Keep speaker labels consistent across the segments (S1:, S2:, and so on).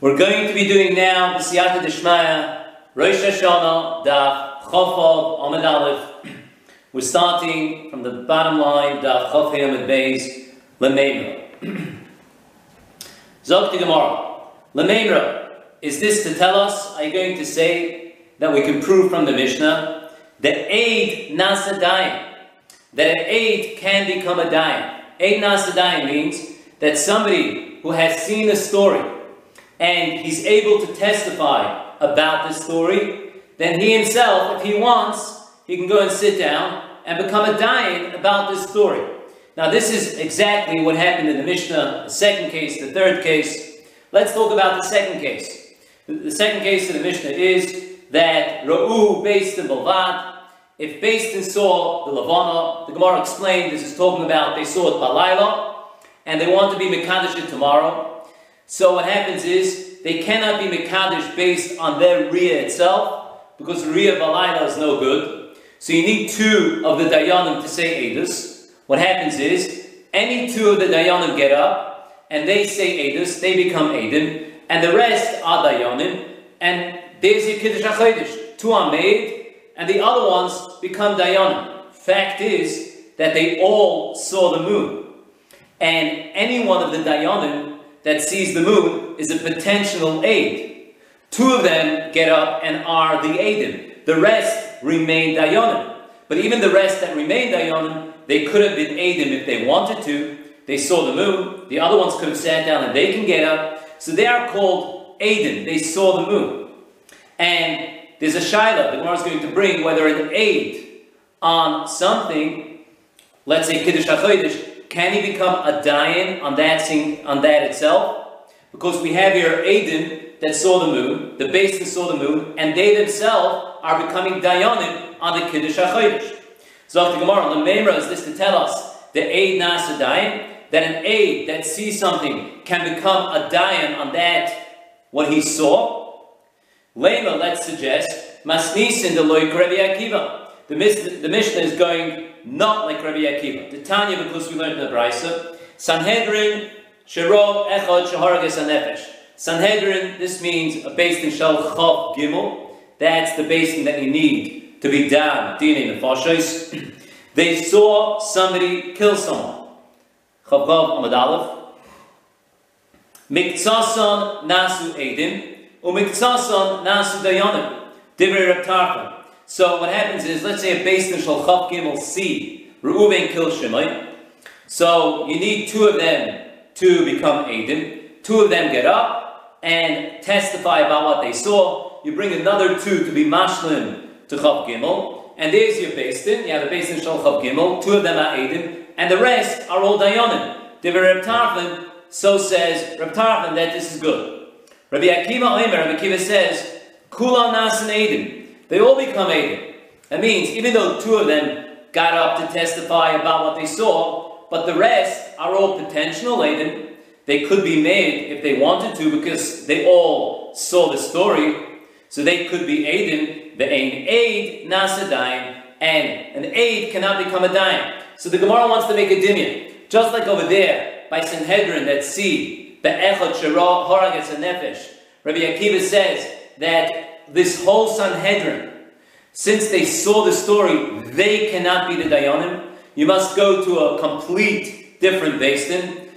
S1: We're going to be doing now the Siyata Deshmaya, Rosh Hashanah, Daf, Chofov, Amid Aleph. We're starting from the bottom line, Daf, Chof Amid Beis, Lememra. Zog to Gemara. Lememra, is this to tell us, are you going to say that we can prove from the Mishnah that aid nasa dayan, that aid can become a dayan. Aid nasa means that somebody who has seen a story and he's able to testify about the story, then he himself, if he wants, he can go and sit down and become a dayan about this story. Now, this is exactly what happened in the Mishnah, the second case, the third case. Let's talk about the second case. The second case of the Mishnah is that Ra'u based in Balvat, if based in saw the Lavana, the Gemara explained this is talking about they saw it Balayla, and they want to be Mekadosh tomorrow. So what happens is they cannot be Mekadosh based on their Riyah itself, because Riyah Balayla is no good. So you need two of the Dayanim to say Edus. What happens is any two of the Dayanim get up and they say Edus, they become Edim, and the rest are Dayanim, and there's your Kiddush HaChodesh. Two are made, and the other ones become Dayanim. Fact is that they all saw the moon. And any one of the Dayanim that sees the moon is a potential aid. Two of them get up and are the aidim. The rest remain dayanim. But even the rest that remain dayanim, they could have been aidim if they wanted to. They saw the moon. The other ones could have sat down and they can get up. So they are called aidim. They saw the moon. And there's a shaila the Gemara is going to bring whether an aid on something, let's say Kiddush HaChodesh, can he become a dayan on that thing, on that itself? Because we have here Aden that saw the moon, the basin saw the moon, and they themselves are becoming dayanim on the Kiddush HaChodesh. So the Gemara, the Memra is this to tell us the aid nasa dayan, that an aid that sees something can become a dayan on that, what he saw. Lema, let's suggest, masnisin the loy Akiva. The, the Mishnah is going not like Rabbi Akiva. The Tanya, because we learned in the Brisa, Sanhedrin, Shiro, Echad, Shaharagas, Nefesh. Sanhedrin, this means a basin in Shal Chav Gimel. That's the basin that you need to be done, Dini Nefashos. They saw somebody kill someone. Chav Chav Amad Aleph. Miktsason Nasu Edim, Umiktsason Nasu Dayanim. Divrei so what happens is, let's say a base in Shalchav Gimel C, Reuven kills Shimon. So you need two of them to become Adim. Two of them get up and testify about what they saw. You bring another two to be Mashlim to Chav Gimel. And there's your Basin. You have a Basin Shal Chav Gimel. Two of them are Adim. And the rest are all Dayanim. Diver Reb so says Reb that this is good. Rabbi Akiva Omer, Rabbi Akiva says, Kula Nas and They all become Adim. That means even though two of them got up to testify about what they saw, but the rest are all potential Adim. They could be made if they wanted to because they all saw the story. So they could be Adim. The Ain Aid Nasadayim. And an aid cannot become a dime. So the Gemara wants to make a dimion. Just like over there, by Sanhedrin that see, Be'echot Shara Horagetz Nefesh. Rabbi Akiva says that this whole Sanhedrin, since they saw the story, they cannot be the Dayanim. You must go to a complete different basin.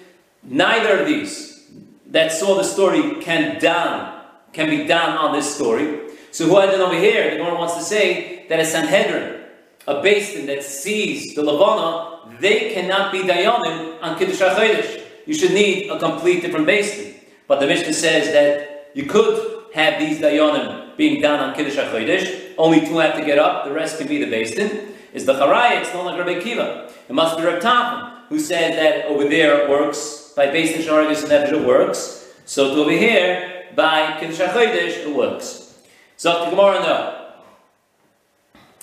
S1: Neither of these that saw the story can down, can be down on this story. So who I done over here, the Gemara wants to say that a Sanhedrin, a basin that sees the Lavana, they cannot be Dayanim on Kiddush HaChodesh. You should need a complete different basin. But the Mishnah says that you could have these Dayanim being done on Kiddush HaChodesh. Only two have to get up, the rest can be the Din. Is the Charaya, it's not like Rabbi Kiva. It must be Reb Tarfon, who said that over there it works, by Din Sharagas and Nebuchadnezzar works. So to over here, by Kiddush HaChodesh it works. So the Gemara no.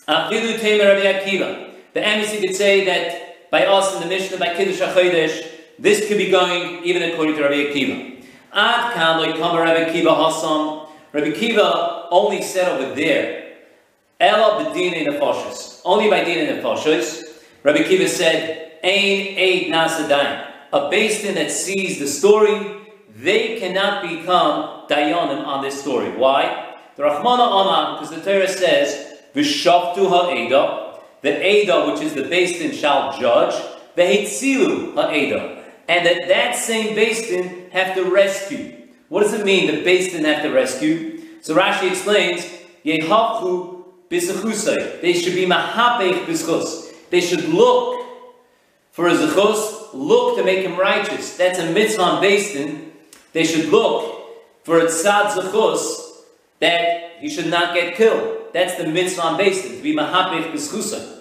S1: Achidu Temer Rabbi Akiva. The embassy could say that by us in the Mishnah, by Kiddush HaChodesh, this could be going even according to Rabbi Akiva. Ad kan lo Rabbi Akiva Hassam Rabbi Kiva only said over there, Ella bedina nefashos. Only by dina nefashos. Rabbi Kiva said, Ein Eid Nasadain. A Din that sees the story, they cannot become Dayanim on this story. Why? The Rahmana Aman, because the Torah says, Vishaftu ha'eda, the Eda, which is the Din, shall judge, Vehitzilu ha'eda, and that that same Din have to rescue. What does it mean, the Din have to rescue? So Rashi explains, Yehachu bisachusay. They should be mahapech bischus. They should look for a zechus, look to make him righteous. That's a mitzvah on Din. They should look for a tzad zechus that he should not get killed. That's the mitzvah on Din, to be mahapech bischusay.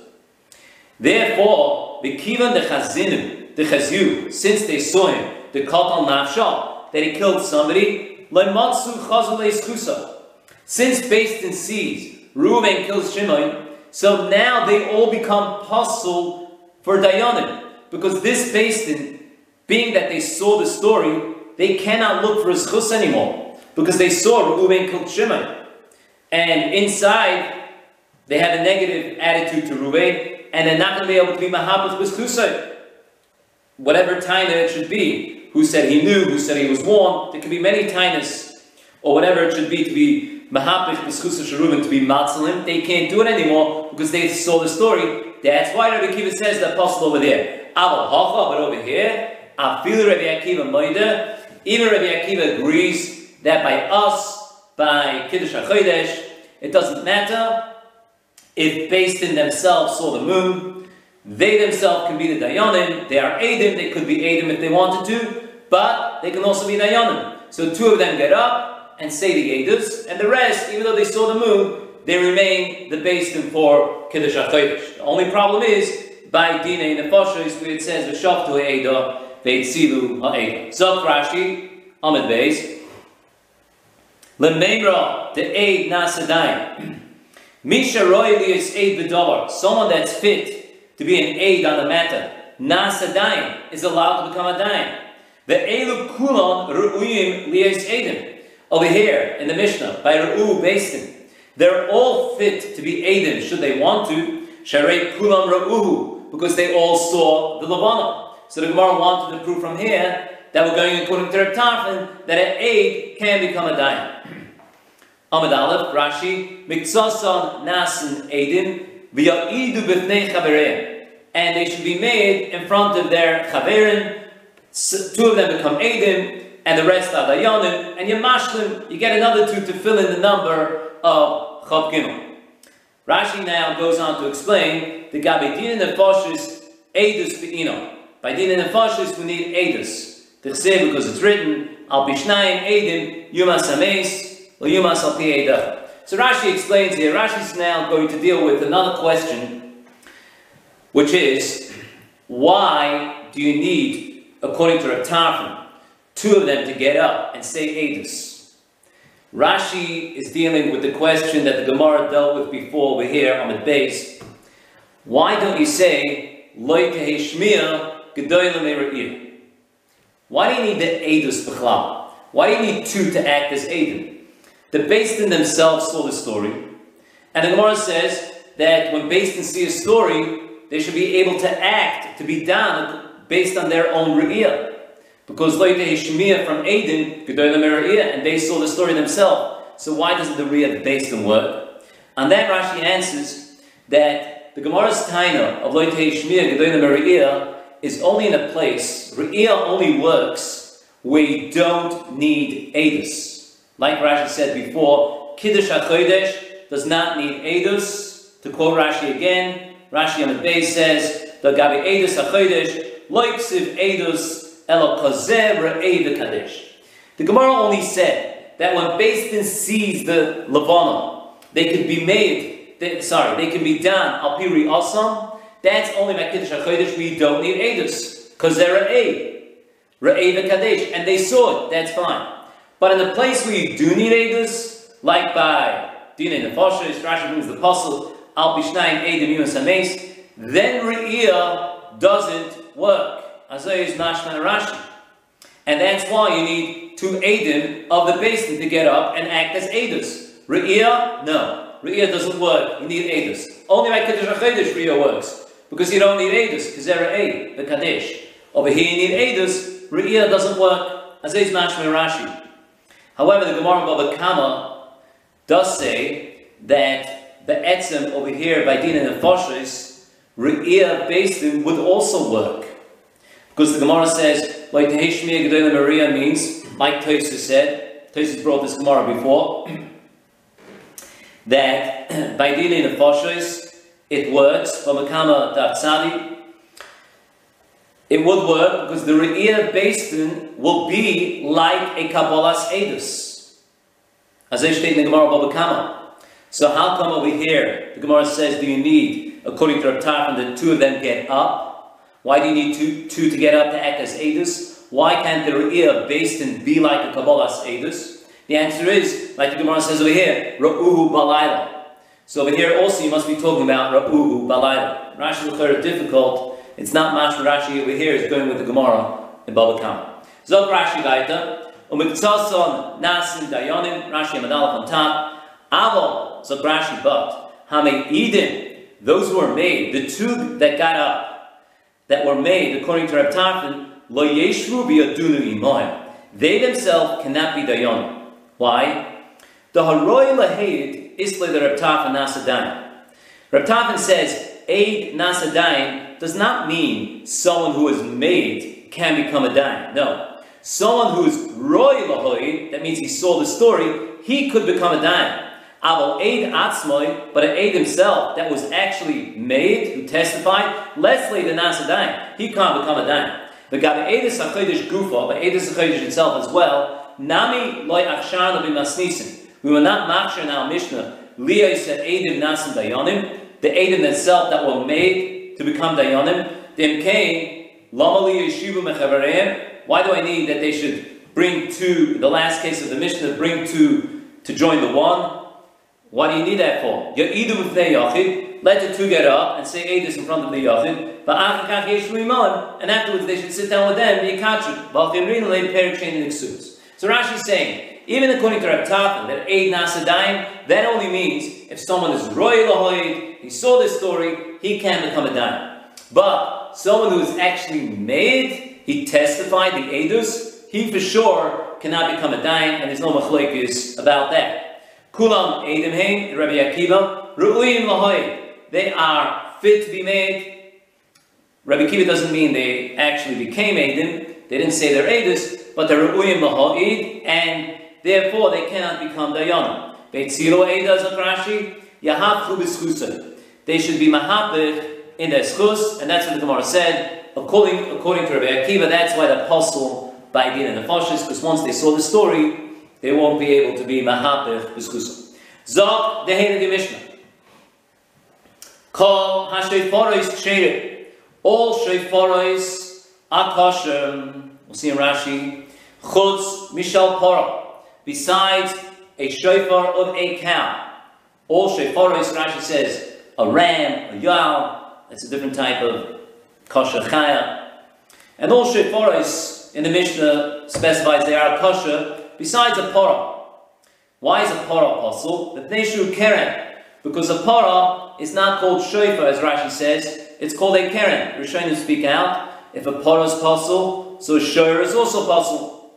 S1: Therefore, the kivan the chazinim, the chazyu, since they saw him, the katal nafsha, that he killed somebody, lematsu chazal. Since based in seas, Reuven kills Shimon, so now they all become puzzle for Dayanim. Because this Basin, being that they saw the story, they cannot look for a schus anymore. Because they saw Reuven killed Shimon. And inside, they have a negative attitude to Reuven, and they're not going to be able to be Mahabas with Chusay. Whatever time it should be, who said he knew, who said he was warned, there could be many tainas, or whatever it should be to be Mahapich B'schusa to be Matzalim, they can't do it anymore because they saw the story. That's why Rabbi Akiva says the apostle over there. Aval Hacha, but over here, Afilu Rabbi Akiva Moida, even Rabbi Akiva agrees that by us, by Kiddush HaChodesh, it doesn't matter if based in themselves saw the moon, they themselves can be the Dayanim, they are Adim, they could be Adim if they wanted to, but they can also be Dayanim. So two of them get up, and say the Edus, and the rest, even though they saw the moon, they remain the basin for Kiddush HaChodesh. The only problem is, by Dina in the Foshos, where it says, V'shaftu ha'eda, ve'etzilu ha'eda. Zok Rashi, Amid Beis, Lememra, the Eid Nasadayim. Misha Royali is Eid B'davar, someone that's fit to be an aid on the matter. Nasadayim is allowed to become a daim. The Elu Kulon Ru'uyim Lies Edim. Over here in the Mishnah, by Ra'u Basin, they're all fit to be Adim should they want to. Sharei Kulam Ra'uhu, because they all saw the Lavana. So the Gemara wanted to prove from here that we're going according to Reb Tarfon that an aid can become a dayan. Amid Aleph, Rashi, Miksasan Nasan Adim. And they should be made in front of their Chaverin. Two of them become Adim, and the rest are Dayanim, and you mashlim, you get another two to fill in the number of Chav Gimel. Rashi now goes on to explain the Gabedin and Nefashis Edus Be'ino. By Din and Nefashis we need Edus. say because it's written, Al Bishnayim Edim Yumas Ames or Yumas Al Pi So Rashi explains here, Rashi is now going to deal with another question, which is, why do you need, according to Rav two of them to get up and say Edus. Rashi is dealing with the question that the Gemara dealt with before we're here on the base. Why don't you say Loy Teheshmiya Gedoyla Why do you need the Edus B'chlam? Why do you need two to act as Edus? The Basin themselves saw the story, and the Gemara says that when Basin see a story, they should be able to act, to be done based on their own Re'iyah. Because Loite Shemiah from Aden, Mera'iyah, and they saw the story themselves. So why doesn't the Riyah based on work? And that Rashi answers that the Gemara's Taina of Loite Gedolim Mera'iyah, is only in a place, Re'iyah only works where you don't need Adus. Like Rashi said before, Kiddush HaChodesh does not need Adus. To quote Rashi again, Rashi on the base says, the Gabi Adus HaChodesh, Loiksiv Adus the Gemara only said that when Basin sees the Levana, they could be made, they, sorry, they can be done al piri asam. That's only by Kiddush HaChodesh we don't need Edus, because they're Ra'eh. Ra'eh Kadesh, and they saw it, that's fine. But in the place where you do need Edus, like by Dina Nefoshes, Rashi brings the apostle, Al Bishnayim Edim Yunus then Re'iyah doesn't work. Azay is Mashman Rashi. And that's why you need two Adim of the basin to get up and act as Adus. Re'iyah? No. Re'iyah doesn't work. You need Adus. Only by Kiddush HaChedesh Re'iyah works. because you don't need Edus, Kazera A, the Kaddish. Over here you need Edus, Re'iyah doesn't work, as is Mashma Rashi. However, the Gemara Baba Kama does say that the Etzem over here by Din and Foshis, Re'iyah based would also work. Because the Gemara says, like Teheshmiya Gedela Maria means, like Tosis said, Tosis brought this Gemara before, that by Din and Foshis, it works, from Makama Datsadi, it would work because the Re'iyah Basin will be like a Kabbalah's Edus. As I state in the Gemara Baba Kama. So how come over here, the Gemara says, do you need, according to Rav and the two of them get up? Why do you need two, two to get up to act as Edus? Why can't the Re'iyah Basin be like a Kabbalah's Edus? The answer is, like the Gemara says over here, Ra'uhu Balayla. So over here also you must be talking about Ra'uhu Balayla. Rashi is difficult it's not much Rashi over here, it's going with the Gemara in Baba Kama. Zog Rashi Gaita, Umiktason Nasin Dayonim, Rashi Amadalaf on top, Avol, Zog Rashi, but Hame Eden, those who were made, the two that got up, that were made, according to Reb Tarfon, Lo Yeshru Biyadunu Imoim. They themselves cannot be Dayonim. Why? The Haroi Lahaid is the Reb Tarfon Nasadain. Reb Tarfon says, Aid Nasadain does not mean someone who is made can become a dayan. No. Someone who is roy lahoy, that means he saw the story, he could become a dayan. Aval aid atzmoy, but an aid himself that was actually made, who testified, Leslie the nasadayan, he can't become a dayan. The gabe edis hachodesh gufa, but edis hachodesh itself as well, nami loy achshan b'masnisin. We will not machshir in our Mishnah, liyay said edim nasim dayanim, the edim itself that were made to become Dayanim. Dim came, Lamali Yeshiva Mechavarayim. Why do I need that they should bring two, the last case of the Mishnah, bring two to join the one? What do you need that for? Ya'idu Yachid, let the two get up and say Edis in front of the Yachid, and afterwards they should sit down with them, be Kachud, So Rashi is saying, even according to Rav Tarfon, that Eid Nasadayim, that only means if someone is Roy Lahoid, he saw this story, he can become a dayan. But someone who is actually made, he testified the edus, he for sure cannot become a dayan, and there's no machlekes about that. Kulam edim hein, Rabbi Akiva, ru'uyim lahoy. They are fit to be made. Rabbi Akiva doesn't mean they actually became edim. They didn't say they're edus, but they're ru'uyim lahoid, and therefore they cannot become dayanim. Beit Silo edas akrashi, yahafu b'schusa they should be mahapir in their schus, and that's what the Gemara said. According, according to Rabbi Akiva, that's why the apostle by Din and the Foshis, because once they saw the story, they won't be able to be mahapir b'schusa. Zog the Mishnah. Call hashayforos ksherim. All shayforos are kosher. We'll see in Rashi. Chutz mishal pora. Besides a shofar of a cow. All shayforos, Rashi says, a ram, a yal, that's a different type of kosher chaya. And all sheforos in the Mishnah specifies they are kosher besides a pora. Why is a pora apostle? The Neshu Keren. Because a pora is not called shofar, as Rashi says, it's called a keren. Rishonim speak out. If a pora is apostle, so a shofar is also apostle.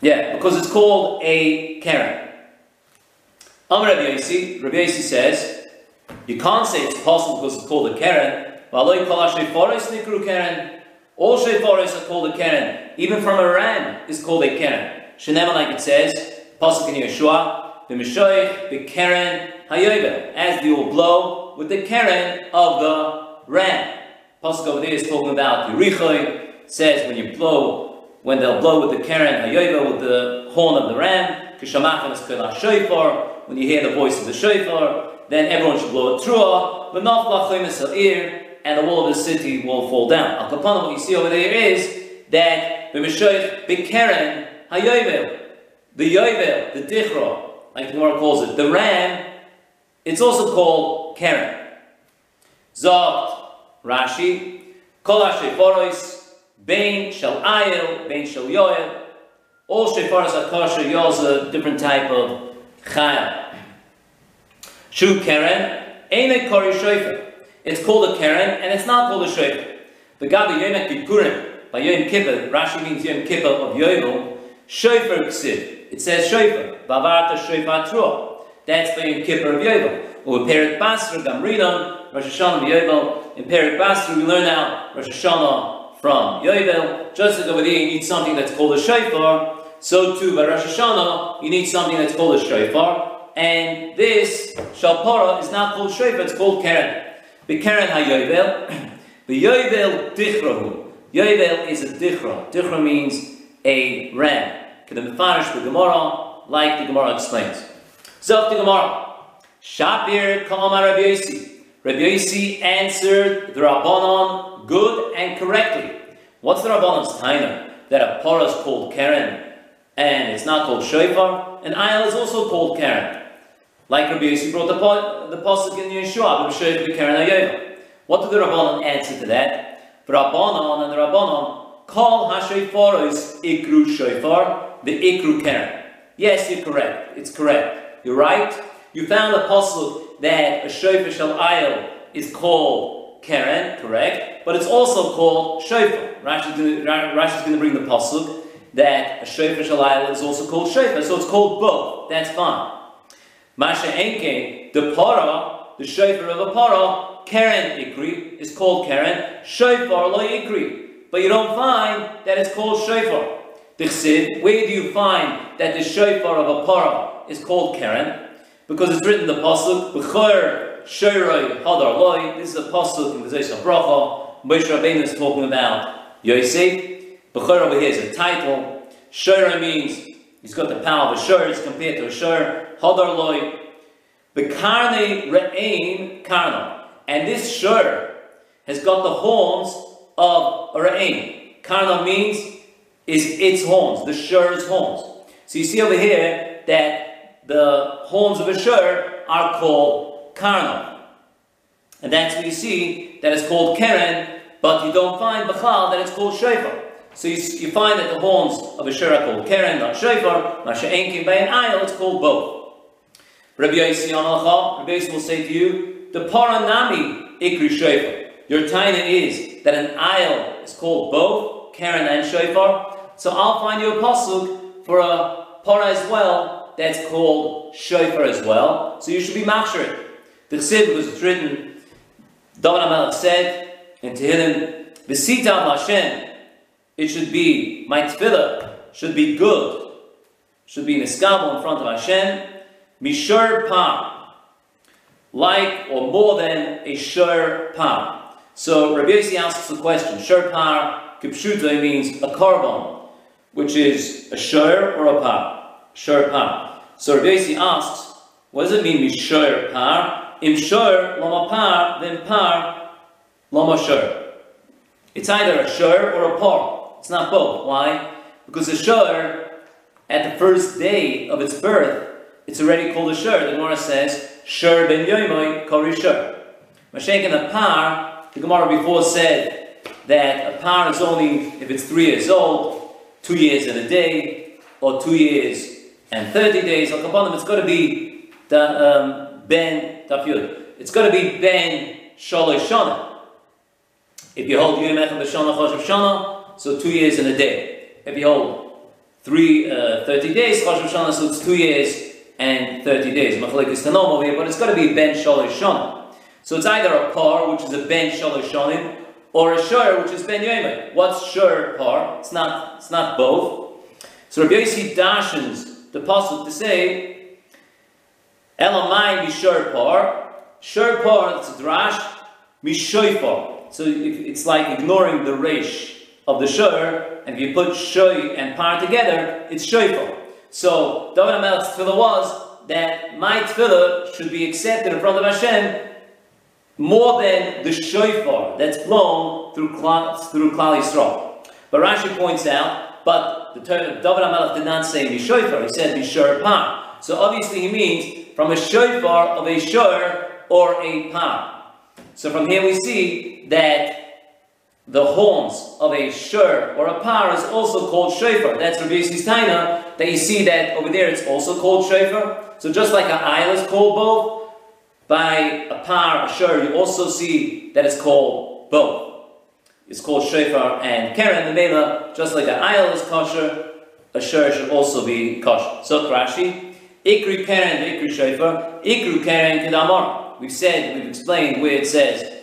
S1: Yeah, because it's called a keren. Amr Rabbi Yossi, Rabbi Yossi says, you can't say it's possible because it's called a Keren. All Sheiforis are called a Keren. Even from a ram is called a Keren. Shenema, like it says, Pasuk in Yeshua, the Mishoich, the Keren, Hayoiba, as they will blow with the Keren of the ram. Pasuk over there is talking about Yerichoi, says when you blow, when they'll blow with the Keren, Hayoiba, with the horn of the ram, Kishamachim is Shofar, when you hear the voice of the Shofar, then everyone should blow a truah, and the wall of the city will fall down. Al what you see over there is that the Meshoich Bikeren Hayovel, the Yovel, the Dichra, like the Gemara calls it, the ram, it's also called Keren. Zogt, Rashi, Kol HaSheforos, Bein Shel Ayel, Bein Shel Yoel, all Sheforos HaKosher, Yoel's a different type of Chayal. Shu Keren, Eine Kori Shofar. It's called a keren, and it's not called a shofar. The Gabi Yom Kippurim, by Yom Kippur, Rashi means Yom Kippur of Yovel, shofar ksiv. It says shofar, bavarta shofar truah. That's by Yom Kippur of Yovel. Or Perik Basra, Gamrinon, Rosh Hashanah Yovel. In Perik Basra, we learn now Rosh Hashanah from Yovel. Just as over there, you need something that's called a shofar. So too, by Rosh Hashanah, you need something that's called a shofar. And this shalpara is not called shofar; it's called keren. The keren hayovel, the yovel dichrahu. Yovel is a dichra. Dichra means a ram. Kedem the Gemara, like the Gemara explains. So the Gemara. Shapir Kamar Rabbi Yossi. Rabbi Yossi answered the Rabbanon good and correctly. What's the Rabbanon's taina? That a parah is called Keren and it's not called Shofar, and Ayal is also called Keren. Like Rabbi Yossi brought the, the Pasuk in Yeshua, B'Shofar Keren Ayoyim. What did the Rabbanon answer to that? The Rabbanon and the Rabbanon call HaShofaros Ikru Shofar, the Ikru Keren. Yes, you're correct. It's correct. You're right. You found a puzzle that a shofar shel ayil is called keren, correct? But it's also called shofar. Rashi is going to bring the pasuk that a shofar shel ayil is also called shofar, so it's called both. That's fine. Masha enke, the para, the shofar of a para, keren ikri is called keren, shofar lo ikri. But you don't find that it's called shofar. Where do you find that the shofar of a para is called keren? because it's written the pasuk b'chor shoyroi hadar loy. This is a pasuk in the Zeis Bracha. Moshe Rabbeinu is talking about Yosef. B'chor over here is a title. Shoyroi means he's got the power of a shor. It's compared to a shor. Hadar loy. B'karne re'ain karna. And this shor has got the horns of a re'ain. Karna means is its horns, the shor's horns. So you see over here that the horns of a shur are called karnal. And that's where you see that it's called keren, but you don't find bachal that it's called shofar. So you, you find that the horns of a shur are called keren, not shofar. Masha enkin by an ayel, it's called both. Rabbi Yossi on Rabbi Yossi will say to you, the paranami ikri shofar. Your taina is that an ayel is called both keren and shofar. So I'll find you a pasuk for a para as well that's called shofar as well. So you should be machshir. The chsiv was written, David HaMelech said and in Tehillim, V'sita Hashem, it should be, my tefillah should be good, should be niskabel in front of Hashem, mishur pa, like or more than a shur pa. So Rabbi Yossi asks the question, shur pa, kipshuta means a carbon, which is a shur or a pa. Shur par. So Rabbi Yossi asks, what does it mean Mishur par? Im shur lama par, then par lama shur. It's either a shur or a par. It's not both. Why? Because a shur, at the first day of its birth, it's already called a shur. The Gemara says, shur ben yoimoy kori shur. Mashenk and a par, the Gemara before said that a par is only if it's three years old, two years and a day, or two years and 30 days al kabbalah, it's got to be the um, ben tafyud. It's got to be ben shalosh shana. If you hold yom echad b'shana choshev shana, so two years and a day. If you hold three uh, 30 days choshev shana, so it's two years and 30 days. Machalek is tanom over here, but it's got to be ben shalosh shana. So it's either a par, which is a ben shalosh or a shur, which is ben yomeh. What's shur par? It's not. It's not both. So Rabbi Yossi dashens the pasuk to say, Elamai mishor par, shor par, it's a drash, mishoifar. So it's like ignoring the resh of the shor, and if you put shoy and par together, it's shoifar. So David HaMelech's tefillah was that my tefillah should be accepted in front of Hashem more than the shofar that's blown through Klal, through Klal. But Rashi points out but the term David HaMelech did not say Mishofar, he said Mishor Par. So obviously he means from a shofar of a shor or a par. So from here we see that the horns of a shur or a par is also called shofar. That's Rabbi Yossi's Taina, that you see that over there it's also called shofar. So just like an isle is called both, by a par, a shur, you also see that it's called both. It's called shofar and keren, the mela, just like an ayal is kosher, a shur should also be kosher. So Rashi, ikri keren, ikri shofar, ikru keren kedamar. We've said, we've explained where it says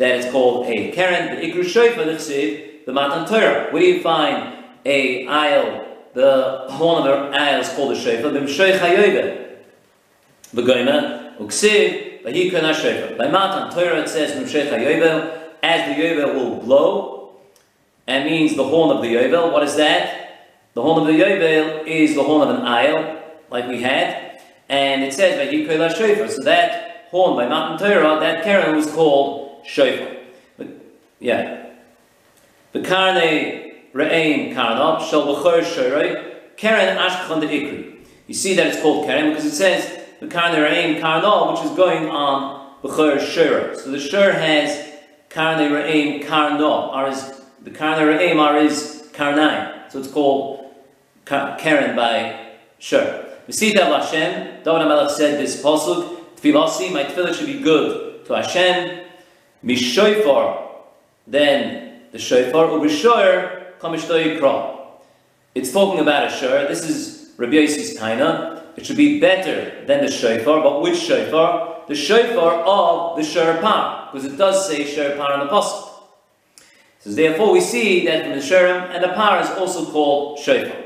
S1: that it's called a keren, the ikru shofar, the matan Torah. Where do you find a ayal, the horn of the ayal is called a shofar, the mshoich hayoyve. V'goyma, uksiv, v'hikon ha-shofar. By matan Torah it says, mshoich hayoyve, as the yovel will blow, and means the horn of the yovel. What is that? The horn of the yovel is the horn of an ayal, like we had, and it says Vayikola shofar. So that horn by Matan Torah, that keren was called shofar. But, yeah. The karne re'aim karnot shel b'chor shorei keren ashkon de ikri. You see that it's called keren because it says the karne re'aim karnot, which is going on b'chor shorei. So the shor has Karne Ra'im Karno are his, the Karne Ra'im are his Karnai. So it's called Karen by Shur. Mesita of Hashem, David HaMelech said this posuk, Tfilasi, my tefillah should be good to Hashem, Mishoifar, then the shofar, Ubishor, Kamishto Yikra. It's talking about a shur. This is Rabbi Yossi's taina. It should be better than the shofar, but which shofar? the shofar of the Shurapar, because it does say Shurapar in the Pasuk. So therefore we see that the Shurim and the Par is also called shofar.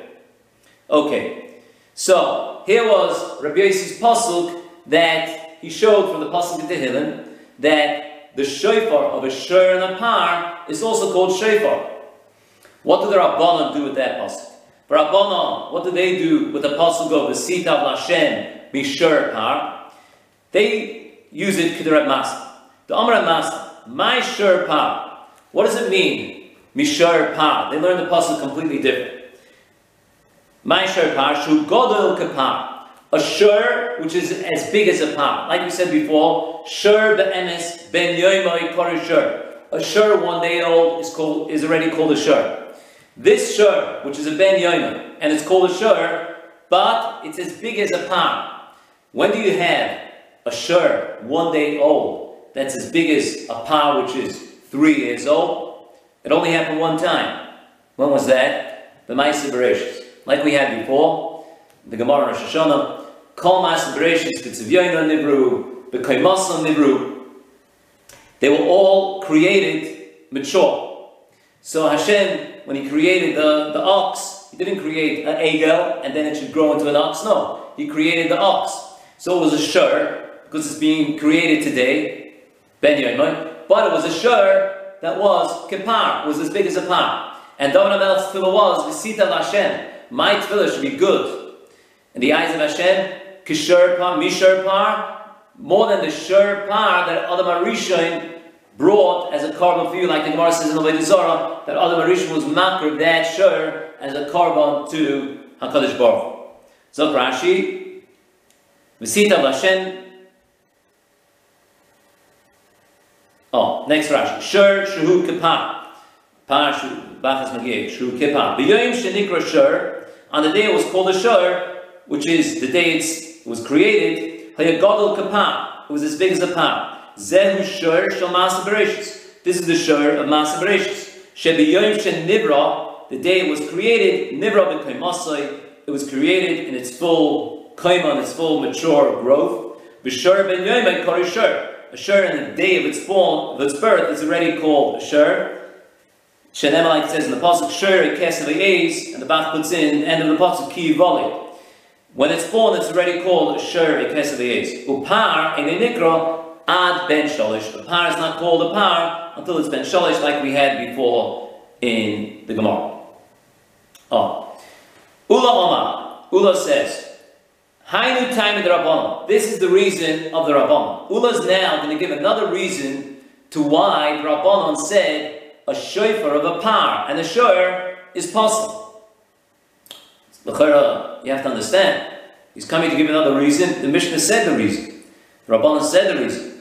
S1: Okay, so here was Rabbi Yossi's Pasuk that he showed from the Pasuk in Tehillim that the shofar of a Shur and a Par is also called shofar. What do the Rabbanon do with that Pasuk? For Rabbanon, what do they do with the Pasuk of the Sita of Lashem, Mishur Par? They use it Kedarat Master. The Amra Master, my Shur Pa. What does it mean? Mishur Pa. They learn the puzzle completely different. My Shur Pa, Shu Godel Kapa. A Shur which is as big as a Pa. Like we said before, Shur Be'emes Ben Yoimai Kor Shur. A Shur one day old is called is already called a Shur. This Shur, which is a Ben Yoimai, and it's called a Shur, but it's as big as a Pa. When do you have a shur, one day old, that's as big as a pa which is three years old. It only happened one time. When was that? The Maisa Bereshis. Like we had before, the Gemara Rosh Hashanah, Kol Maisa Bereshis, B'tzivyoyna Nivru, B'koimasa Nivru. They were all created mature. So Hashem, when He created the, the ox, He didn't create an egel and then it should grow into an ox. No, He created the ox. So it was a shur, because it's being created today, Ben but it was a shur that was kipar, was as big as a par. And David HaMelech's tefillah was, V'sita Hashem, my tefillah should be good. In the eyes of Hashem, kishur par, mishur par, more than the shur par that Adam Arishain brought as a korban for you, like the Gemara says in the Way Zara, that Adam Arishain was makr that shur as a korban to HaKadosh Baruch. So Rashi, V'sita Hashem, Oh, next Rashi. Shur Shuhu Kippah. Pa Bachas Magieh. Shuhu Kippah. B'yoyim Shenikra Shur. On the day it was called a Shur, which is the day it was created, Hayagodol Kippah. It was as big as a pa. Zehu Shur Shal Masa. This is the Shur of Masa Bereshis. Shebiyoyim Shenivra. The day it was created, Nibra Nivra B'Kaimasai. It was created in its full kaima, in its full mature growth. B'Shur Ben Yoyim Kori Shur. A shur in the day of its born, of its birth, is already called a shur. Shenem, says in the pasuk, shur kesav and the Bach puts in end of the pasuk ki voli. When it's born, it's already called a shur kesav Upar in the nikra ad ben sholish. A par is not called a par until it's ben sholish, like we had before in the Gemara. Oh. Ula Omar. Ula says, Hainu time of the Rabbanon. This is the reason of the Rabbanon. Ula is now going to give another reason to why the Rabbanon said a shofar of a par, and a shor is possible. You have to understand. He's coming to give another reason. The Mishnah said the reason. The said the reason.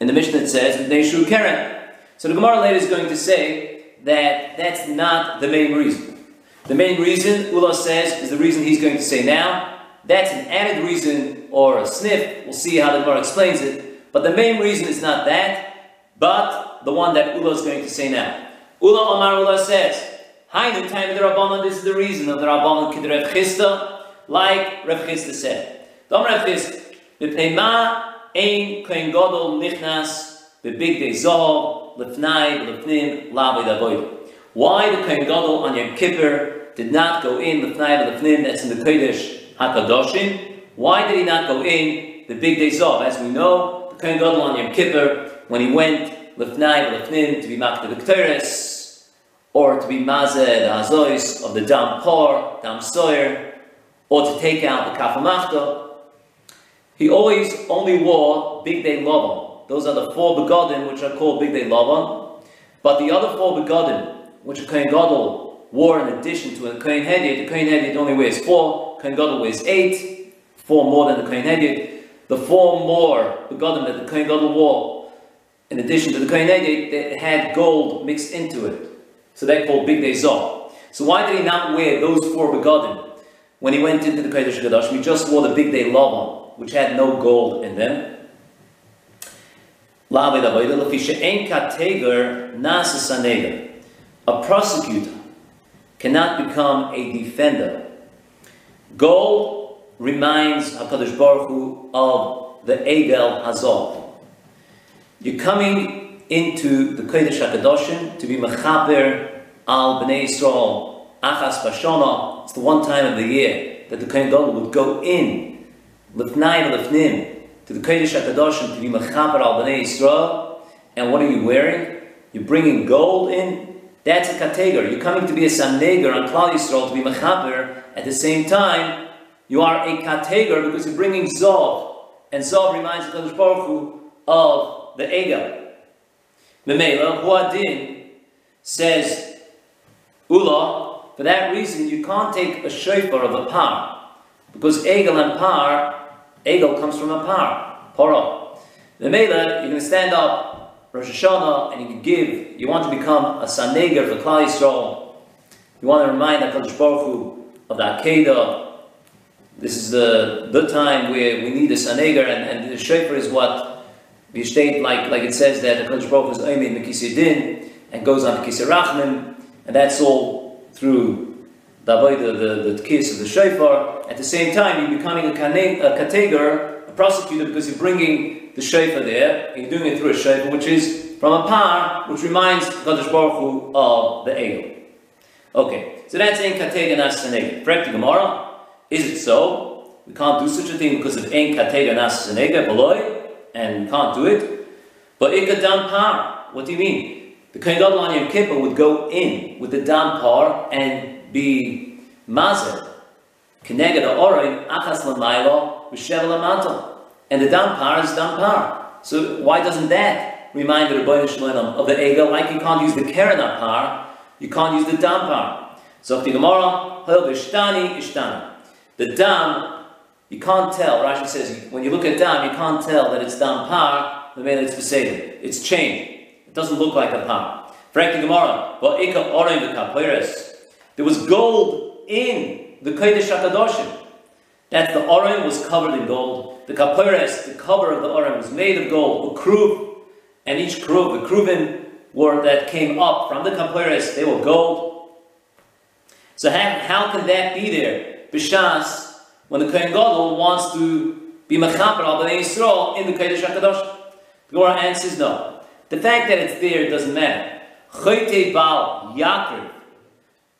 S1: In the Mishnah says, Neshu Keren. So the Gemara later is going to say that that's not the main reason. The main reason, Ula says, is the reason he's going to say now, that's an added reason or a sniff. We'll see how the Gemara explains it. But the main reason is not that, but the one that Ula is going to say now. Ula Omar Ula says, Hainu time of the Rabbanon, this is the reason of the Rabbanon Kid Rev Chisda, like Rev Chisda said. Dom Rev Chisda, B'pnei ma ein kohen gadol nichnas b'big day zohov lefnai lefnim lavi davoid. Why the kohen gadol on Yom Kippur did not go in lefnai lefnim, that's in the Kodesh HaKadoshim. Why did he not go in the big day zohov? As we know, the kohen gadol on Yom Kippur, when he went lefnai lefnim to be makta the or to be mazeh the hazois of the dam por, dam soyer, or to take out the kafamachta. He always only wore big day lavan. Those are the four begodim which are called big day lavan. But the other four begodim, which a kohen gadol wore in addition to a kohen hedyot, the kohen hedyot only wears four, kohen gadol wears eight, four more than the kohen hedyot. The four more begodim that the kohen gadol wore, in addition to the kohen hedyot, they had gold mixed into it. So they're called Big Day Zoh. So why did he not wear those four begodim when he went into the Kodesh Kadosh? He just wore the Big Day Lavan, which had no gold in them. A prosecutor cannot become a defender. Gold reminds HaKadosh Baruch Hu of the Egel Hazor. You're coming into the Kodesh HaKadoshim to be Mechaper al Bnei Yisrael Achas Bashona. It's the one time of the year that the Kohen Gadol would go in Lifnai Lifnim to the Kodesh HaKadoshim to be Mechaper al Bnei Yisrael. And what are you wearing? You're bringing gold in. That's a kateger. You're coming to be a saneger on Klal Yisrael to be Mechaper. At the same time, you are a kateger because you're bringing Zov. And Zov reminds the Kodesh Baruch Hu of the Egel. Memela, Huadin says, Ula, for that reason you can't take a shofar of a par, because Egel and par, Egel comes from a par, Poro. Memela, going to stand up Rosh Hashanah and you can give, you want to become a Saneger for Klal Yisrael, you want to remind HaKadosh Baruch Hu of the Akedah, this is the, the time where we need a Saneger, and, and the shofar is what we state like, like it says that the Kodesh Baruch is Oimid Mekisi Din and goes on to Kisi Rachman, and that's all through the the, the kiss of the shofar. At the same time, you're becoming a, kane, a kateger, a prosecutor, because you're bringing the shofar there, and you're doing it through a shofar, which is from a par, which reminds Kodesh Baruch Hu of the Egel. Okay, so that's Ein Kateger Nas Sanega. Correct Gemara? Is it so? We can't do such a thing because of Ein Kateger Nas Beloy? And can't do it. But ikadam par, what do you mean? The Gadol on Yom Kippur would go in with the dam par and be mazer, keneged orim achas l'maylo v'shevel amato. And the dam par is dam par. So why doesn't that remind the Rebbeinu Shalom of the Egel? Like you can't use the Keren par, you can't use the dam par. So the Gemara, v'ishtani ishtani. The dam you can't tell. Rashi says when you look at dam, you can't tell that it's dam par. The man it's beseder. It's chain. It doesn't look like a par. Frank Gemara. Well, ika orim v'kapiris. There was gold in the kodesh hakadoshim. That the orim was covered in gold. The kapiris, the cover of the orim, was made of gold. A kruv, and each kruv, the kruvin, were that came up from the kapiris. They were gold. So how, how can that be there? Bishas when the Kohen Gadol wants to be mechaper al bnei Yisrael in the Kodesh Hakadosh? The Gemara answers no. The fact that it's there doesn't matter. Choyte bal yakir.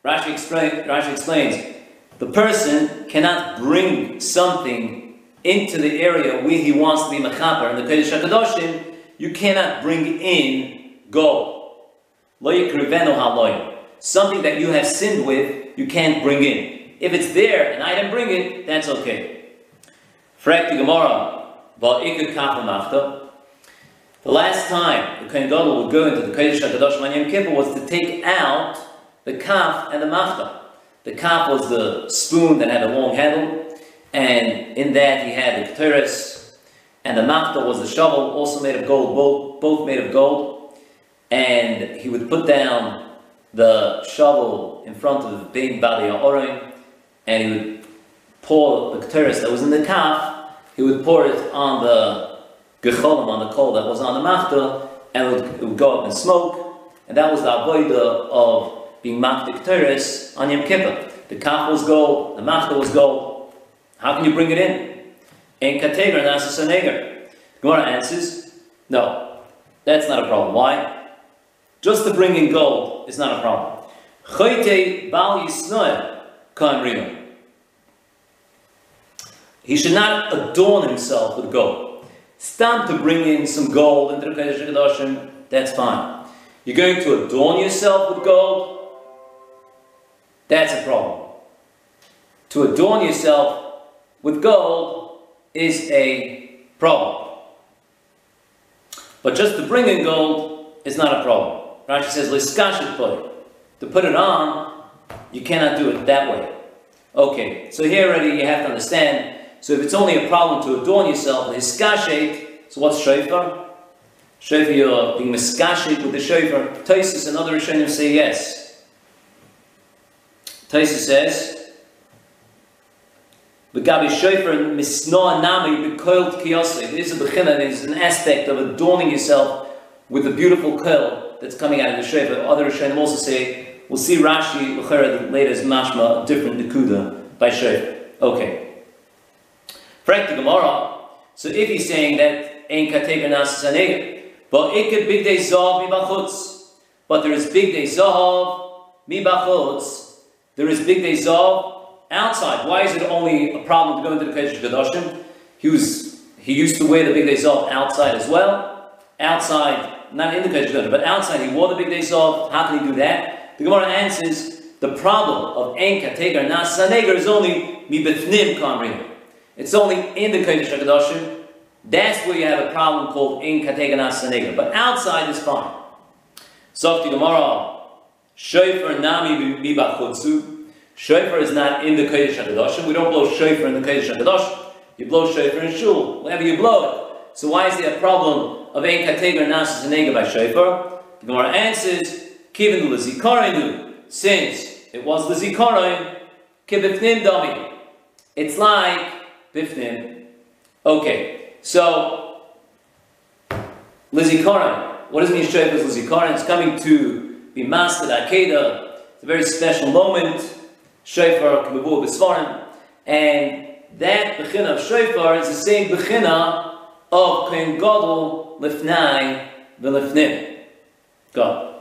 S1: Rashi, explain, Rashi explains the person cannot bring something into the area where he wants to be mechaper in the Kodesh Hakadoshim. You cannot bring in gold. Lo yikrivenu Something that you have sinned with, you can't bring in. If it's there and I didn't bring it, that's okay. Frek the Gemara, the last time the Kohen Gadol would go into the Kodesh HaKadosh Yom Kippur was to take out the kaf and the machta. The kaf was the spoon that had a long handle, and in that he had the keteris, and the machta was the shovel, also made of gold, both, both made of gold. And he would put down the shovel in front of the big body of and he would pour the keteris that was in the kaf, he would pour it on the gecholim, on the coal that was on the machta, and it would, it would go up in smoke, and that was the avoida of being maktik keteris on Yom Kippur. The kaf was gold, the machta was gold. How can you bring it in? In kateger, nasa saneger. Gemara answers, no, that's not a problem. Why? Just to bring in gold is not a problem. Choyte bal yisnoel kan rima. He should not adorn himself with gold. Stand to bring in some gold into the Kodesh HaKadoshim, that's fine. You're going to adorn yourself with gold, that's a problem. To adorn yourself with gold is a problem. But just to bring in gold is not a problem. Rashi says, Liskashit boy. To put it on, you cannot do it that way. Okay, so here already you have to understand. So if it's only a problem to adorn yourself, Liskashit, so what's shofar? Shofar, you're being miskashit with the shofar. Taisus and other Rishonim say yes. Taisus says, the Gabi Shofar misnoa nami bekoiled kiyosei. This is a bechina, is an aspect of adorning yourself with the beautiful curl that's coming out of the shofar. Other Rishonim also say, we'll see Rashi, later is mashma, different nikuda by shofar. Okay. Frank the Gemara, so if he's saying that ein kateger nas but could big day zav mi but there is big day zav mi there is big day zav outside. Why is it only a problem to go into the Kodesh Kedoshim? He was he used to wear the big day off outside as well. Outside, not in the Kodesh Kedoshim, but outside he wore the big day off. How can he do that? The Gemara answers the problem of Ein Kategar Nas Sanegar is only Mibethnim Kamrim. It's only in the Kodesh Kedoshim. That's where you have a problem called Ein Kategar Nas But outside is fine. So the Gemara, Shofar Nami Mibachutsu. Shofar is not in the Kodesh HaKadoshim. We don't blow shofar in the Kodesh HaKadoshim. You blow shofar in shul, whenever you blow it. So why is there a problem of ein kateger nasis and by shofar? The Gemara answers, kiven l'zikarenu, since it was l'zikarin, kibifnim dami. It's like bifnim. Okay, so l'zikarin. What does it mean shofar is l'zikarin? It's coming to be mastered akeda. It's a very special moment shofar k'mevu b'sfarim, and that bechina of shofar is the same bechina of kohen gadol lifnai v'lifnim. God.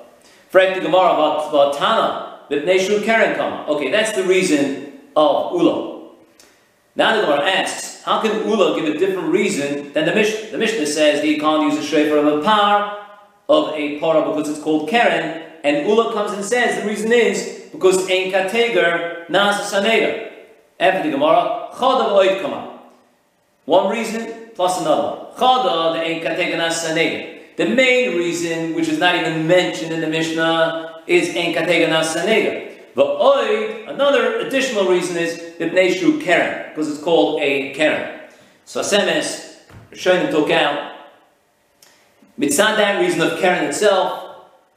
S1: Frank the Gemara about, Tana, Bibneshu Karen Kama. Okay, that's the reason of Ula. Now the Gemara asks, how can Ula give a different reason than the Mishnah? The Mishnah says that you can't use a shofar of a par of a para because it's called Karen, and Ula comes and says the reason is because ein kateger nas sanega. After the Gemara, chada v'oid kama. One reason plus another one. The ein kateger nas sanega. The main reason, which is not even mentioned in the Mishnah, is ein kateger nas sanega. V'oid, another additional reason is ibneshu keren, because it's called a keren. So Semes, Rishonim took out, mitzad that reason of keren itself,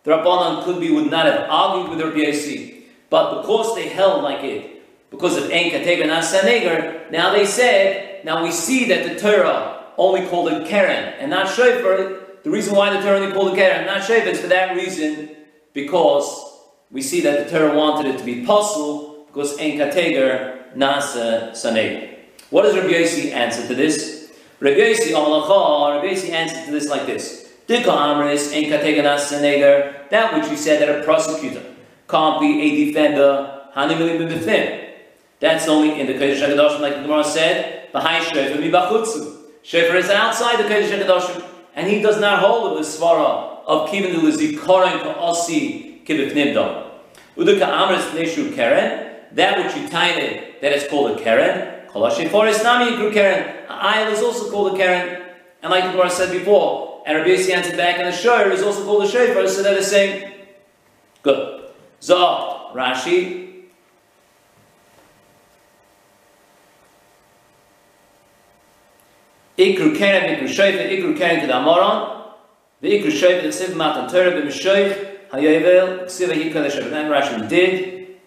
S1: the Rabbanan could be would not have argued with Rabbi Yossi. But because they held like it, because of Ein Kateger Nasaneger, now they said, now we see that the Torah only called it Keren and not Shofar. The reason why the Torah only called it Keren and not Shofar is for that reason, because we see that the Torah wanted it to be possible, because Ein Kateger Nasa Saneger. What does Rabbi Yossi answer to this? Rabbi Yossi, Rabbi Yossi answered to this like this. Dikomaris enkatega nasa saneger, that which we said that a prosecutor can't be a defender. Hanimili Bib. That's only in the Kodesh HaKadoshim, like the Gemara said, behind Shofar mibachutzu. Shofar is outside the Kodesh HaKadoshim, and he does not hold of the svara of kivin l'zikorin ka'asi kibifnim dom. Uduka amris neshu keren, that which you tiny that is called a keren, kolashi forest nami yikru keren. Ayil is also called a keren, and like the Gemara said before, and Rabbi Yossi answered back, and the shor is also called a shofar, so they're the same. Good. Zot, Rashi. Ikru keren, ikru shayfa, ikru keren to the ikru shayfa, the ksiv matan Torah, the mishoich, hayovel, ksiva yikra the shayfa. Rashi did.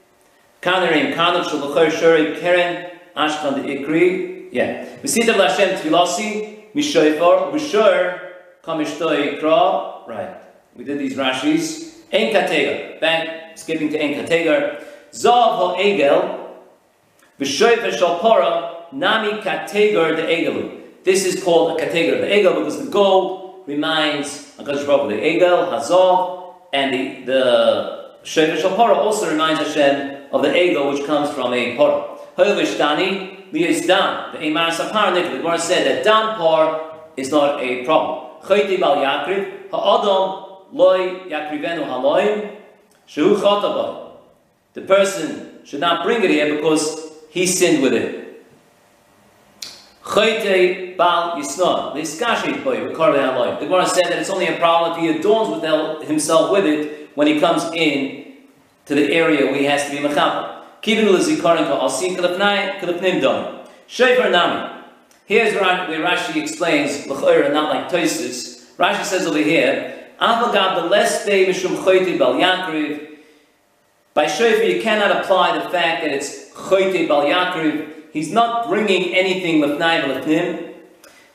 S1: Kanerim, kanem, shal l'chor shori, keren, Ashkan the Ikri, yeah. V'sitav Lashem Tfilasi, Mishoifor, B'shor, Kamishtoi Kra, right. We did these Rashis. En Kategar, back, skipping to En Kategar. Ho Egel, V'shoifer Shalpora, Nami Kategar the Egelu. This is called a Kategar the Egel because the gold reminds HaKadosh Baruch the Egel, Hazov, and the, Shofer Shalpora also reminds Hashem of the Egel which comes from a Porah. However, Dani, Dan, the Emar Sapar the Gemara said that Dan Por is not a problem. Chayti Bal Yakriv, Ha'adam Loi Yakrivenu Haloim, Shehu Chotabai. The person should not bring it here because he sinned with it. Chayte Bal Yisna, Liskashi Boy, Rikarle Haloim. The Gemara said that it's only a problem if he adorns with himself with it when he comes in to the area where he has to be Mechaber. Kivin l'zikarin ka'asim kalapnai kalapnim dom. Shofar nami. Here's where Rashi explains, l'chayra, not like Toisus. Rashi says over here, Avagab the less day mishum choyti bal yakriv. By shofar, you cannot apply the fact that it's choyti bal yakriv. He's not bringing anything l'fnai v'l'fnim.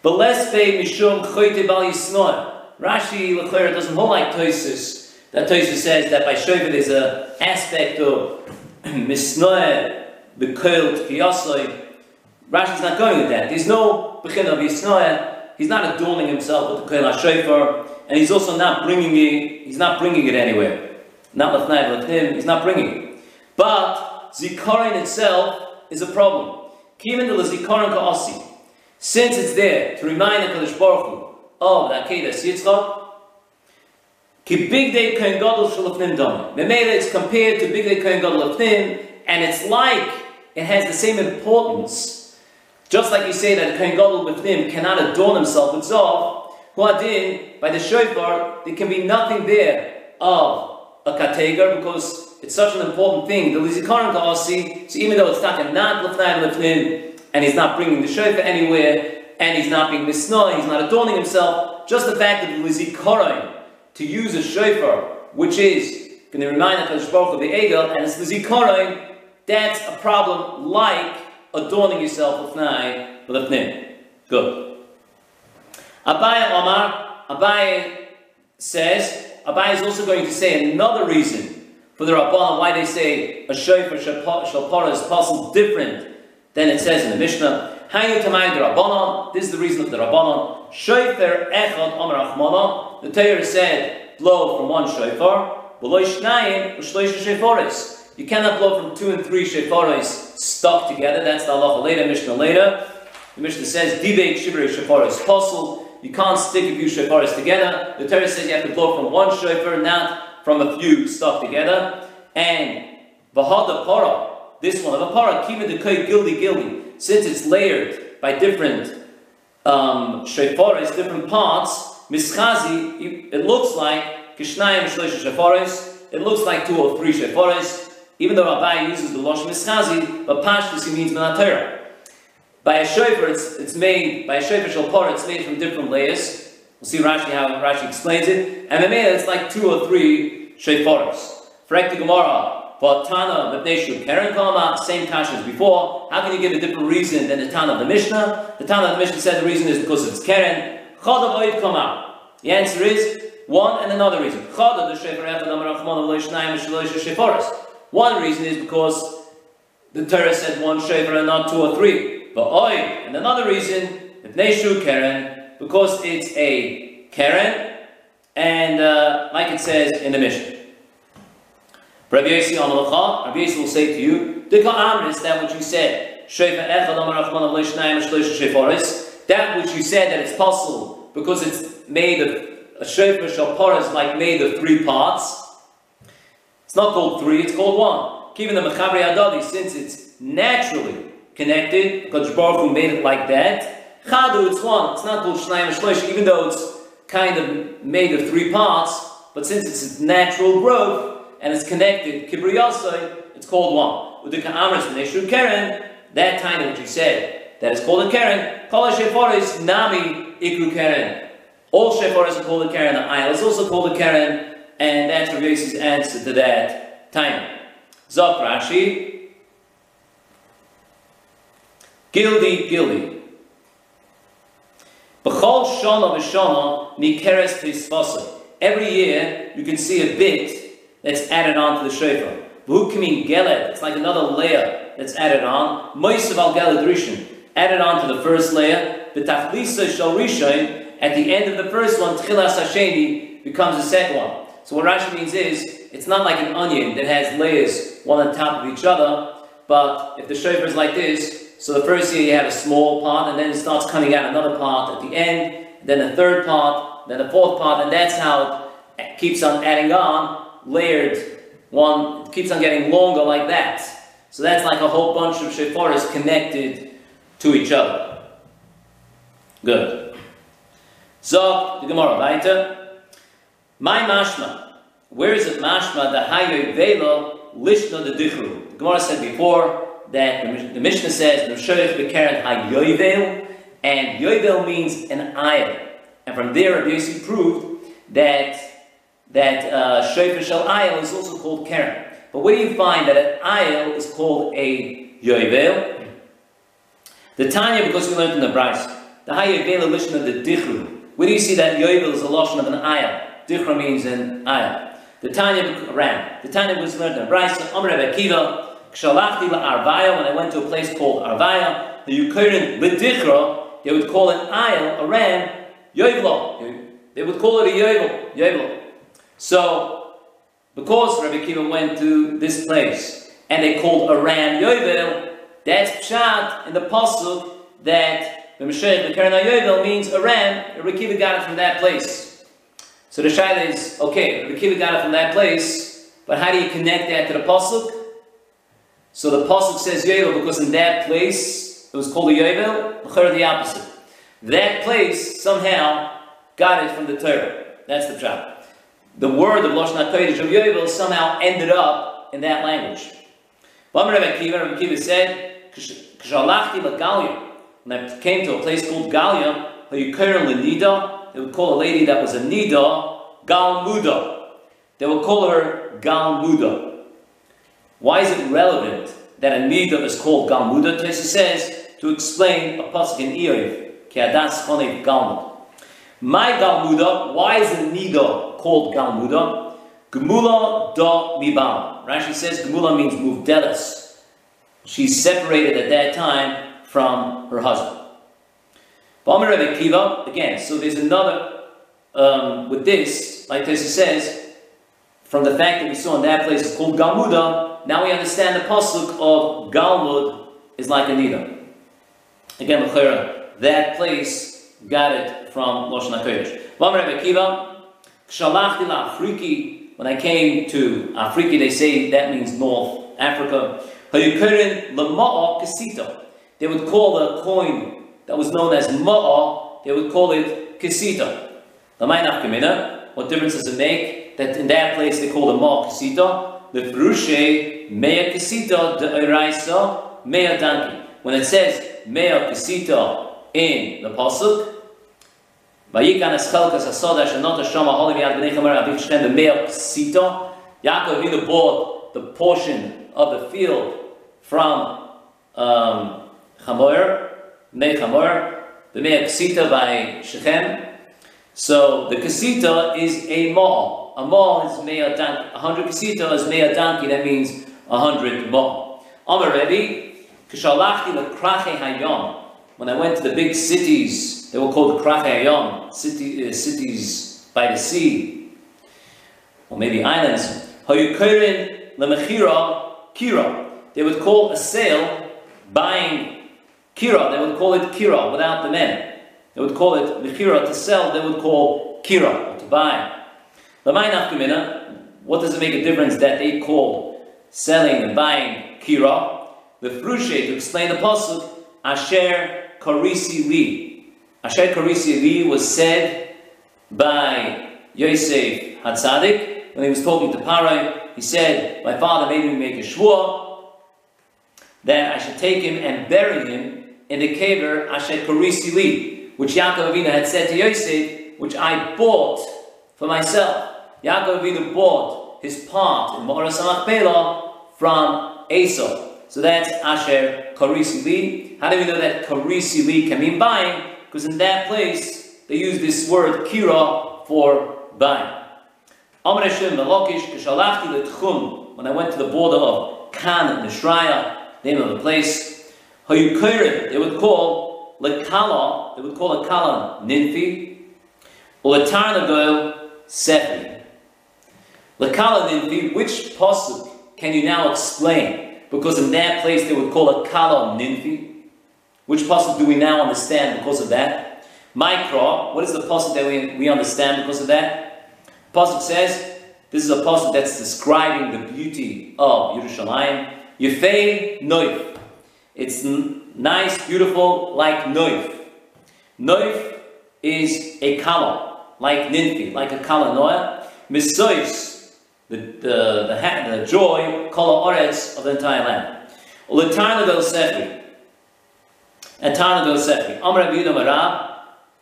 S1: But less day mishum choyti bal yisnoy. Rashi l'chayra doesn't hold like Toisus. That Toisus says that by shofar there's an aspect of misnoe bekoiled kiyasoi. Rashi's not going with that. There's no bechin of. He's not adorning himself with the koil shofar, and he's also not bringing it. He's not bringing it anywhere. Not lathnai latnim. He's not bringing it. But zikarin itself is a problem. Since it's there to remind the Kadosh Baruch Hu of the Akedah Yitzchak, Ki big day kohen gadol shalafnim dom. Memela it's compared to big day kohen gadol lafnim, and it's like it has the same importance. Just like you say that kohen gadol lafnim cannot adorn himself with zov, huadin by the shofar there can be nothing there of a kategar because it's such an important thing. The lizikaran ka'asi, so even though it's not lafnai lafnim, and he's not bringing the shofar anywhere, and he's not being misnoy, he's not adorning himself, just the fact that the lizikaran to use a shofar, which is going to remind Baruch of the Egel, and it's the Zikaron, that's a problem like adorning yourself with Nim. Good. Abaye Omar, Abaye says, Abaye is also going to say another reason for the Rabbanan why they say a shofar shalpara is possible different than it says in the Mishnah. Hayu Tamayim the Rabbanon, this is the reason of the Rabbanon. Shofar Echad Amar Achmana, the Torah said, blow from one shofar, you cannot blow from two and three shofaris stuck together. That's the halacha later, Mishnah later. The Mishnah says, Dibek Shibri shofaris possible. You can't stick a few shofaris together. The Torah says you have to blow from one shofar, and not from a few stuck together. And Vahada Para, this one of a Para, Kima the Gildi Gildi, since it's layered by different um, shofaris, different parts, Mischazi, it looks like Kishnayim Shlosh Shefaris, it looks like two or three Shefaris, even though Rabbi uses the Losh Mischazi, but Pashtus he means Menatera. By a shofar, it's, it's made, by a shofar shalpar, it's made from different layers. We'll see Rashi how Rashi explains it. And Memela, it's like two or three shofaris. Frek the Gemara, but Tana, Mepneshu, Karen Kama, same Kasha as before. How can you give a different reason than the Tana of the Mishnah? The Tana of the Mishnah said the reason is because it's Karen. Oid come out. The answer is one and another reason. Of. One reason is because the Torah said one shefer and not two or three. But oid, and another reason, if neshu keren, because it's a keren, and uh, like it says in the Mishnah. Rabbi Yossi Amalacha, Rabbi Yossi will say to you, Dika Amris, that which you said, that which you said that it's possible because it's made of a shofar shalpara is like made of three parts. It's not called three, it's called one. Given the Mechabri Adadi, since it's naturally connected, because Baruch Hu made it like that, Chadu, it's one. It's not called Shnayim Shlosh, even though it's kind of made of three parts, but since it's natural growth and it's connected, Kibriyasai, it's called one. With the khamras, Udika Amras Neshu Keren, that time which you said, that is called a Karen. Kol is Nami Ikru Karen. All Sheforis are called a Karen. The Isle is also called a Karen. And that's Rav answer to that time. Zok Rashi. Gildi, Gildi. B'chol shana v'shana nikeres pisvasa. Every year, you can see a bit that's added on to the shofar. V'hu geled. It's like another layer that's added on. Moisav al geled rishon. Added on to the first layer. B'tachlisa shal rishon. At the end of the first one, tchilas hasheni becomes the second one. So what Rashi means is, it's not like an onion that has layers one on top of each other, but if the shofar is like this, so the first year you have a small part, and then it starts coming out another part at the end, then a third part, then a fourth part, and that's how it keeps on adding on, layered one, keeps on getting longer like that. So that's like a whole bunch of shofars connected to each other. Good. So, the Gemara, weiter. My mashma. Where is it mashma? The hayo velo lishna the dichru. The Gemara said before that the, Mishnah says Noshoich bekeren hayovel, and yovel means an ayah. And from there, Rabbi Yossi proved that that uh, shofar shel ayel is also called keren. But where do you find that an ayel is called a yovel? The Tanya, because we learned in the Bryce, the hayovel lishna the dichru. Where do you see that yovel is a lotion of an ayel? Dichra means an ayah. The Tanya ran. The Tanya was learned in the Brisa. Amr Akiva. Kshalachti Arvaya. When I went to a place called Arvaya, the Ukrainian Dichra, they would call an ayah, a ram, Yoivlo. They would call it a Yoivlo. Yoivlo. So, because Rabbi Kiva went to this place and they called a ram Yovel, that's pshat in the pasuk that the Mashiach the Karen means a ram. Rabbi Kiva got it from that place. So the shaila is, okay, the Kiva got it from that place, but how do you connect that to the Pasuk? So the Pasuk says Yovel because in that place, it was called a Yovel, the opposite. That place somehow got it from the Torah. That's the job. The word of Lashon HaKodesh of Yovel somehow ended up in that language. said, When I came to a place called Galia, they would call a lady that was a Nida Gal Muda. They would call her Gal Muda. Why is it relevant that a Nida is called Gal Muda? Tessa says to explain a pasuk in Eiv, Ke'adas Chonev Galmud. My Gal Muda, why is a Nida called Gal Muda? Gemula da mibam. Rashi says Gemula means muvdelas. She's separated at that time from her husband. Rebbe Kiva, again, so there's another, um, with this, like this says, from the fact that we saw in that place called Galmuda, now we understand the pasuk of Galmud is like Anida. Again, that place got it from Loshen HaKodesh. When I came to Afriki, they say that means North Africa. Hayukurin Lama'a Kasita. They would call the coin that was known as Ma'a, they would call it Kisita. What difference does it make that in that place they call it Ma'a Kisita? The Frushe Mea Kisita de Eraisa Mea Danki. When it says Mea Kisita in the Pasuk, Vayikan Eschelkas Asoda Shanota Shama Holy Yad B'nei Chamer Avich Shem the Mea Kisita. Yaakov Avinu bought the portion of the field from um, Chamor, Mei Chamor, the Mei Kasita by Shechem. So the Kasita is a mall. A mall is Mei donkey. A hundred Kasita is Mei donkey. That means a hundred mall. Amar Rebbe, Kishalachti leKrache Hayom. When I went to the big cities, they were called Krache Hayom, city, uh, cities by the sea, or maybe islands. Hayukirin lemechira kira. They would call a sale buying Kira, they would call it Kira without the men. They would call it Mechira to sell, they would call Kira to buy. What does it make a difference that they call selling and buying Kira? The Frushe, to explain the Pasuk, Asher Karisi Li. Asher Karisi Li was said by Yosef Hatzadik when he was talking to Parai. He said, My father made me make a shvur that I should take him and bury him in the kever Asher karisi Li, which Yaakov Avinu had said to Yosef, which I bought for myself. Yaakov Avinu bought his part in Ma'aras Pela from Esau. So that's Asher Karisi Li. How do we know that Karisi Li can mean buying? Because in that place, they use this word Kira for buying. When I went to the border of Kan and Nishraya, name of the place, they would call Lekala, they would call a Kala Ninfi, or Letarnagol Sefi. Ninfi, which pasuk can you now explain? Because in that place they would call a Kala Ninfi. Which pasuk do we now understand because of that? Mikra, what is the pasuk that we, we understand because of that? Pasuk says, this is a pasuk that's describing the beauty of Yerushalayim. Yefei Noif. It's nice, beautiful, like Noif. Noif is a color, like Ninfi, like a color Noah. Misois, the, the, the, ha- the joy, color Oretz of the entire land. Ulatana Del Sefi. Atana Del Sefi. Amr Rabbi Yudah Marab.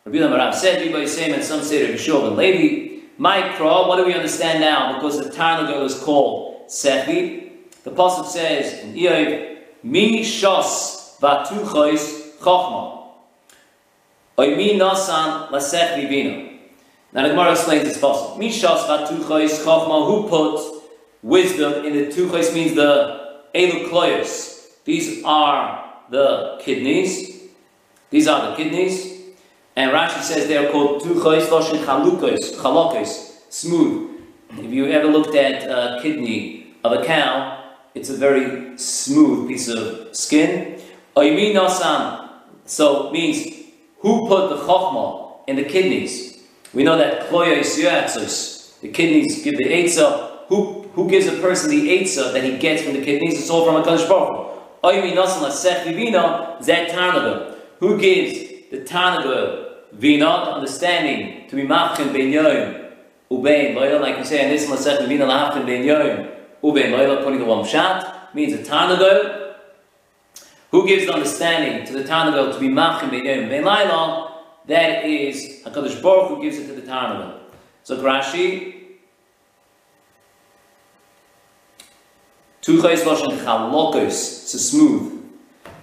S1: Rabbi Yudah Marab said, Rabbi Yisrael, and some say Rabbi Shul and Levi. Mikra, what do we understand now? Because the Tarnagel is called Sefi. The Pasuk says in Iyov, Mi Shos Vatuchois Chochma. Oy Mi Nasan Lasech Vivino. Now the Gemara explains this Pasuk. Mi Shos Vatuchois who put wisdom in the Tuchois means the Elu These are the kidneys. These are the kidneys. And Rashi says they are called Tuchois Loshin Chalukos, Chalokos, smooth. If you ever looked at a kidney of a cow, it's a very smooth piece of skin. Oymi nosam, so means who put the chokhmah in the kidneys. We know that the kidneys give the eitzah. Who, who gives a person the eitzah that he gets from the kidneys? It's all from a Kaddish Baruch. Who gives the tarnaga vina, the understanding, to be machkin ben yoim, ubein, like we say, and this lasech vivino lahafkin ben yoim, Uben Loila, according to one Shat, means a Tarnagel. Who gives the understanding to the Tarnagel to be Machim Be'yom Ben Laila? That is HaKadosh Baruch who gives it to the Tarnagel. So Rashi, Tuchais Loshen Chalokos, so smooth.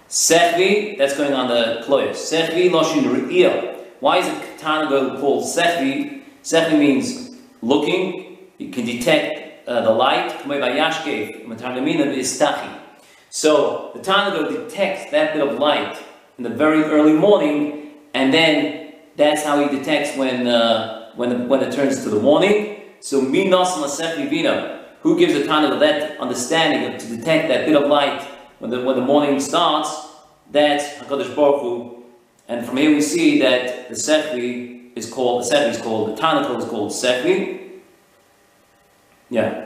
S1: Sechvi, that's going on the kloyos. Sechvi Loshin Re'iyah. Why is it Tarnagel called Sechvi? Sechvi means looking, you can detect uh, the light, so the Tanago detects that bit of light in the very early morning, and then that's how he detects when uh, when, when it turns to the morning. So minos vina, who gives the Tanago that understanding to detect that bit of light when the when the morning starts? That's Hakadosh Baruch Hu. And from here we see that the Sechri is called the Sechri is called the Tanago is called Sechri. Yeah.